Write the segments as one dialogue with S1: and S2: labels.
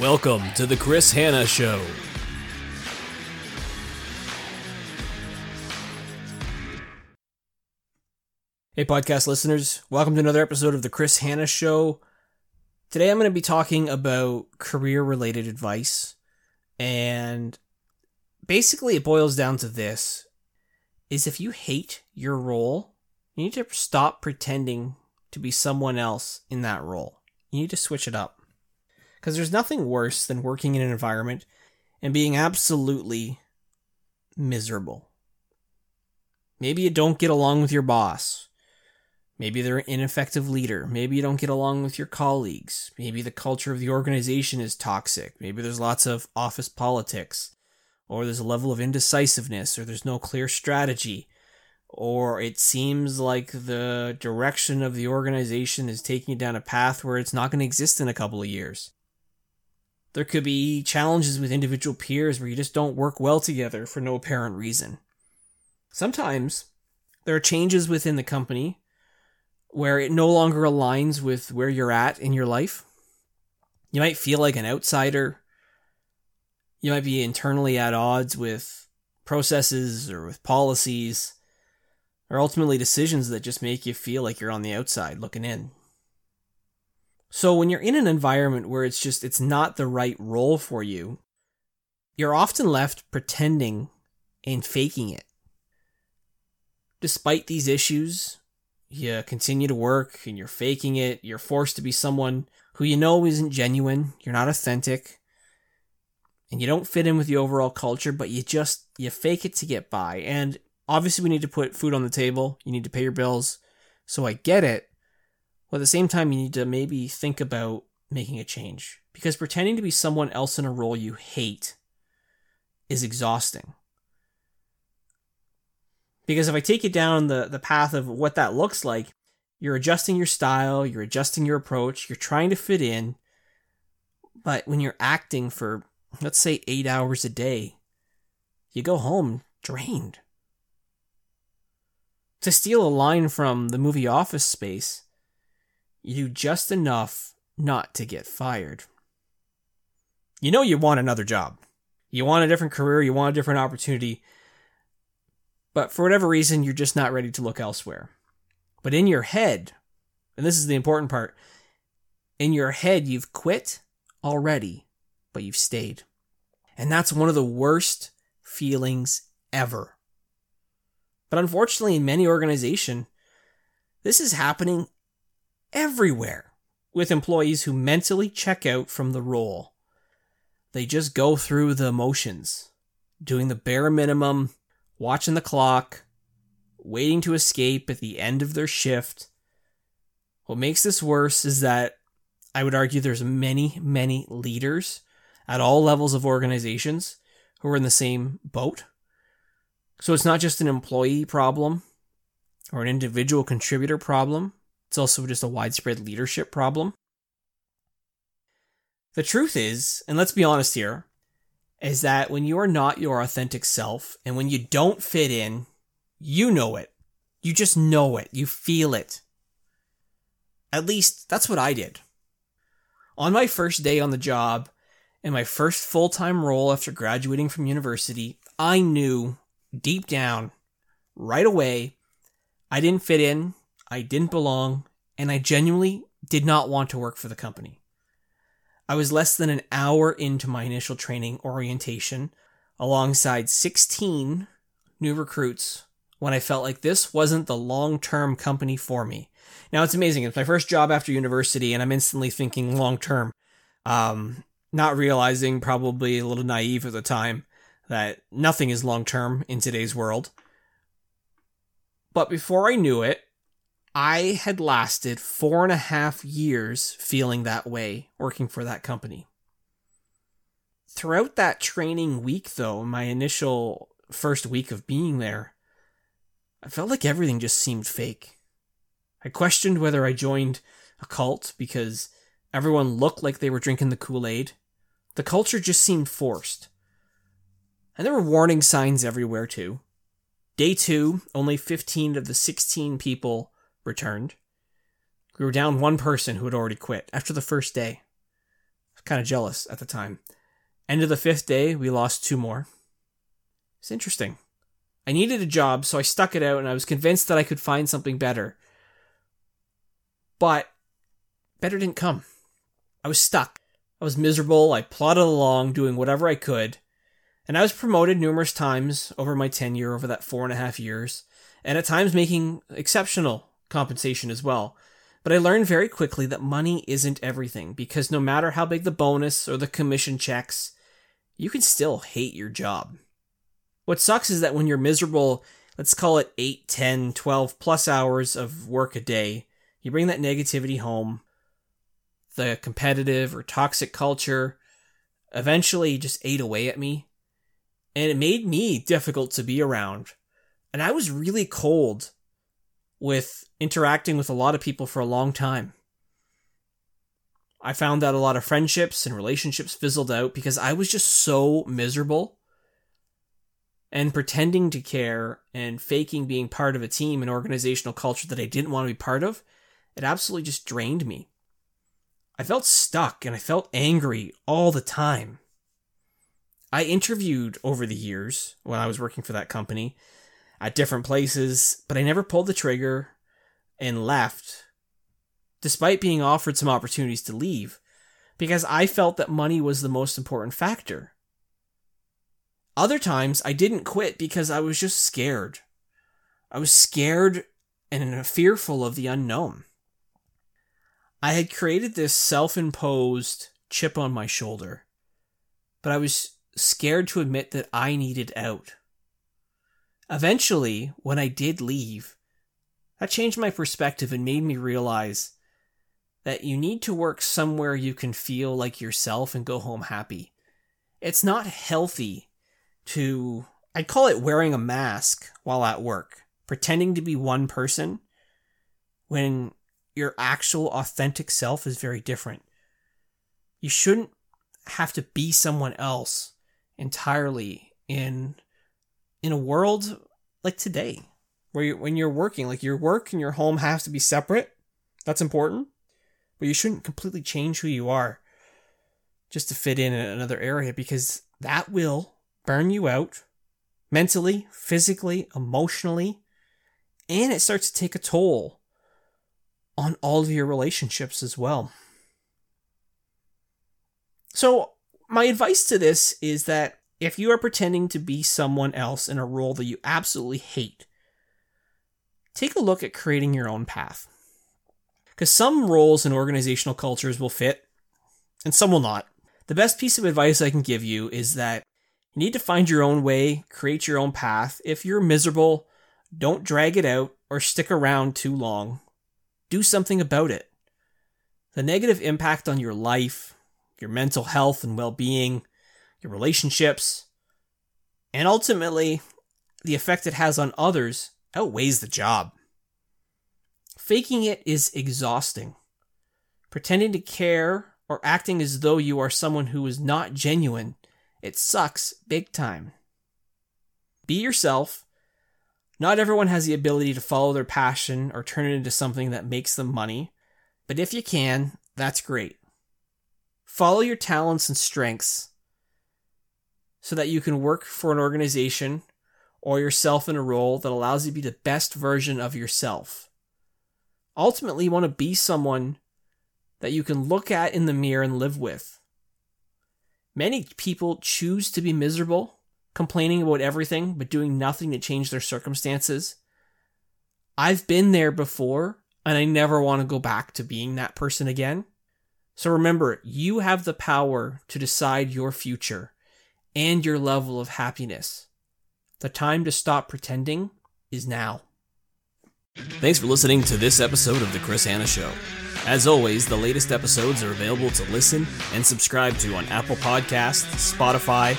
S1: Welcome to the Chris Hanna Show. Hey, podcast listeners, welcome to another episode of the Chris Hanna Show. Today I'm going to be talking about career related advice. And basically, it boils down to this is if you hate your role, you need to stop pretending to be someone else in that role. You need to switch it up. Because there's nothing worse than working in an environment and being absolutely miserable. Maybe you don't get along with your boss. Maybe they're an ineffective leader. Maybe you don't get along with your colleagues. Maybe the culture of the organization is toxic. Maybe there's lots of office politics. Or there's a level of indecisiveness, or there's no clear strategy. Or it seems like the direction of the organization is taking you down a path where it's not going to exist in a couple of years. There could be challenges with individual peers where you just don't work well together for no apparent reason. Sometimes there are changes within the company where it no longer aligns with where you're at in your life. You might feel like an outsider. You might be internally at odds with processes or with policies, or ultimately decisions that just make you feel like you're on the outside looking in. So when you're in an environment where it's just it's not the right role for you, you're often left pretending and faking it. Despite these issues, you continue to work and you're faking it. You're forced to be someone who you know isn't genuine. You're not authentic. And you don't fit in with the overall culture, but you just, you fake it to get by. And obviously we need to put food on the table. You need to pay your bills. So I get it. But at the same time, you need to maybe think about making a change. Because pretending to be someone else in a role you hate is exhausting. Because if I take you down the, the path of what that looks like, you're adjusting your style, you're adjusting your approach, you're trying to fit in. But when you're acting for, let's say, eight hours a day, you go home drained. To steal a line from the movie Office Space, you do just enough not to get fired. You know you want another job. You want a different career, you want a different opportunity, but for whatever reason, you're just not ready to look elsewhere. But in your head, and this is the important part, in your head, you've quit already, but you've stayed. And that's one of the worst feelings ever. But unfortunately, in many organizations, this is happening everywhere with employees who mentally check out from the role. They just go through the motions, doing the bare minimum, watching the clock, waiting to escape at the end of their shift. What makes this worse is that I would argue there's many, many leaders at all levels of organizations who are in the same boat. So it's not just an employee problem or an individual contributor problem, it's also just a widespread leadership problem. The truth is, and let's be honest here, is that when you are not your authentic self and when you don't fit in, you know it. You just know it. You feel it. At least that's what I did. On my first day on the job and my first full time role after graduating from university, I knew deep down, right away, I didn't fit in, I didn't belong, and I genuinely did not want to work for the company. I was less than an hour into my initial training orientation alongside 16 new recruits when I felt like this wasn't the long term company for me. Now it's amazing. It's my first job after university, and I'm instantly thinking long term. Um, not realizing, probably a little naive at the time, that nothing is long term in today's world. But before I knew it, I had lasted four and a half years feeling that way, working for that company. Throughout that training week, though, my initial first week of being there, I felt like everything just seemed fake. I questioned whether I joined a cult because everyone looked like they were drinking the Kool Aid. The culture just seemed forced. And there were warning signs everywhere, too. Day two, only 15 of the 16 people returned. We were down one person who had already quit after the first day. I was Kind of jealous at the time. End of the fifth day, we lost two more. It's interesting. I needed a job, so I stuck it out and I was convinced that I could find something better. But better didn't come. I was stuck. I was miserable. I plodded along, doing whatever I could. And I was promoted numerous times over my tenure, over that four and a half years, and at times making exceptional compensation as well. But I learned very quickly that money isn't everything, because no matter how big the bonus or the commission checks, you can still hate your job. What sucks is that when you're miserable, let's call it 8, 10, 12 plus hours of work a day, you bring that negativity home. The competitive or toxic culture eventually just ate away at me and it made me difficult to be around. And I was really cold with interacting with a lot of people for a long time. I found that a lot of friendships and relationships fizzled out because I was just so miserable. And pretending to care and faking being part of a team and organizational culture that I didn't want to be part of, it absolutely just drained me. I felt stuck and I felt angry all the time. I interviewed over the years when I was working for that company at different places, but I never pulled the trigger and left despite being offered some opportunities to leave because I felt that money was the most important factor. Other times I didn't quit because I was just scared. I was scared and fearful of the unknown. I had created this self imposed chip on my shoulder, but I was scared to admit that I needed out. Eventually, when I did leave, that changed my perspective and made me realize that you need to work somewhere you can feel like yourself and go home happy. It's not healthy to, I'd call it wearing a mask while at work, pretending to be one person when your actual authentic self is very different. You shouldn't have to be someone else entirely in in a world like today where you when you're working like your work and your home has to be separate that's important but you shouldn't completely change who you are just to fit in, in another area because that will burn you out mentally physically emotionally and it starts to take a toll on all of your relationships as well. So my advice to this is that if you are pretending to be someone else in a role that you absolutely hate, take a look at creating your own path. Because some roles and organizational cultures will fit, and some will not. The best piece of advice I can give you is that you need to find your own way, create your own path. If you're miserable, don't drag it out or stick around too long. Do something about it. The negative impact on your life, your mental health and well being, your relationships, and ultimately, the effect it has on others outweighs the job. Faking it is exhausting. Pretending to care or acting as though you are someone who is not genuine, it sucks big time. Be yourself. Not everyone has the ability to follow their passion or turn it into something that makes them money, but if you can, that's great. Follow your talents and strengths so that you can work for an organization or yourself in a role that allows you to be the best version of yourself. Ultimately, you want to be someone that you can look at in the mirror and live with. Many people choose to be miserable, complaining about everything, but doing nothing to change their circumstances. I've been there before, and I never want to go back to being that person again. So remember, you have the power to decide your future and your level of happiness. The time to stop pretending is now.
S2: Thanks for listening to this episode of The Chris Hanna Show. As always, the latest episodes are available to listen and subscribe to on Apple Podcasts, Spotify,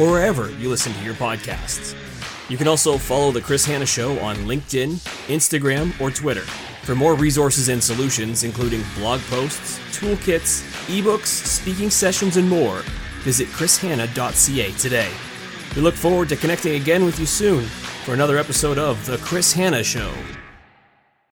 S2: or wherever you listen to your podcasts. You can also follow The Chris Hanna Show on LinkedIn, Instagram, or Twitter. For more resources and solutions, including blog posts, toolkits, ebooks, speaking sessions, and more, visit chrishanna.ca today. We look forward to connecting again with you soon for another episode of The Chris Hanna Show.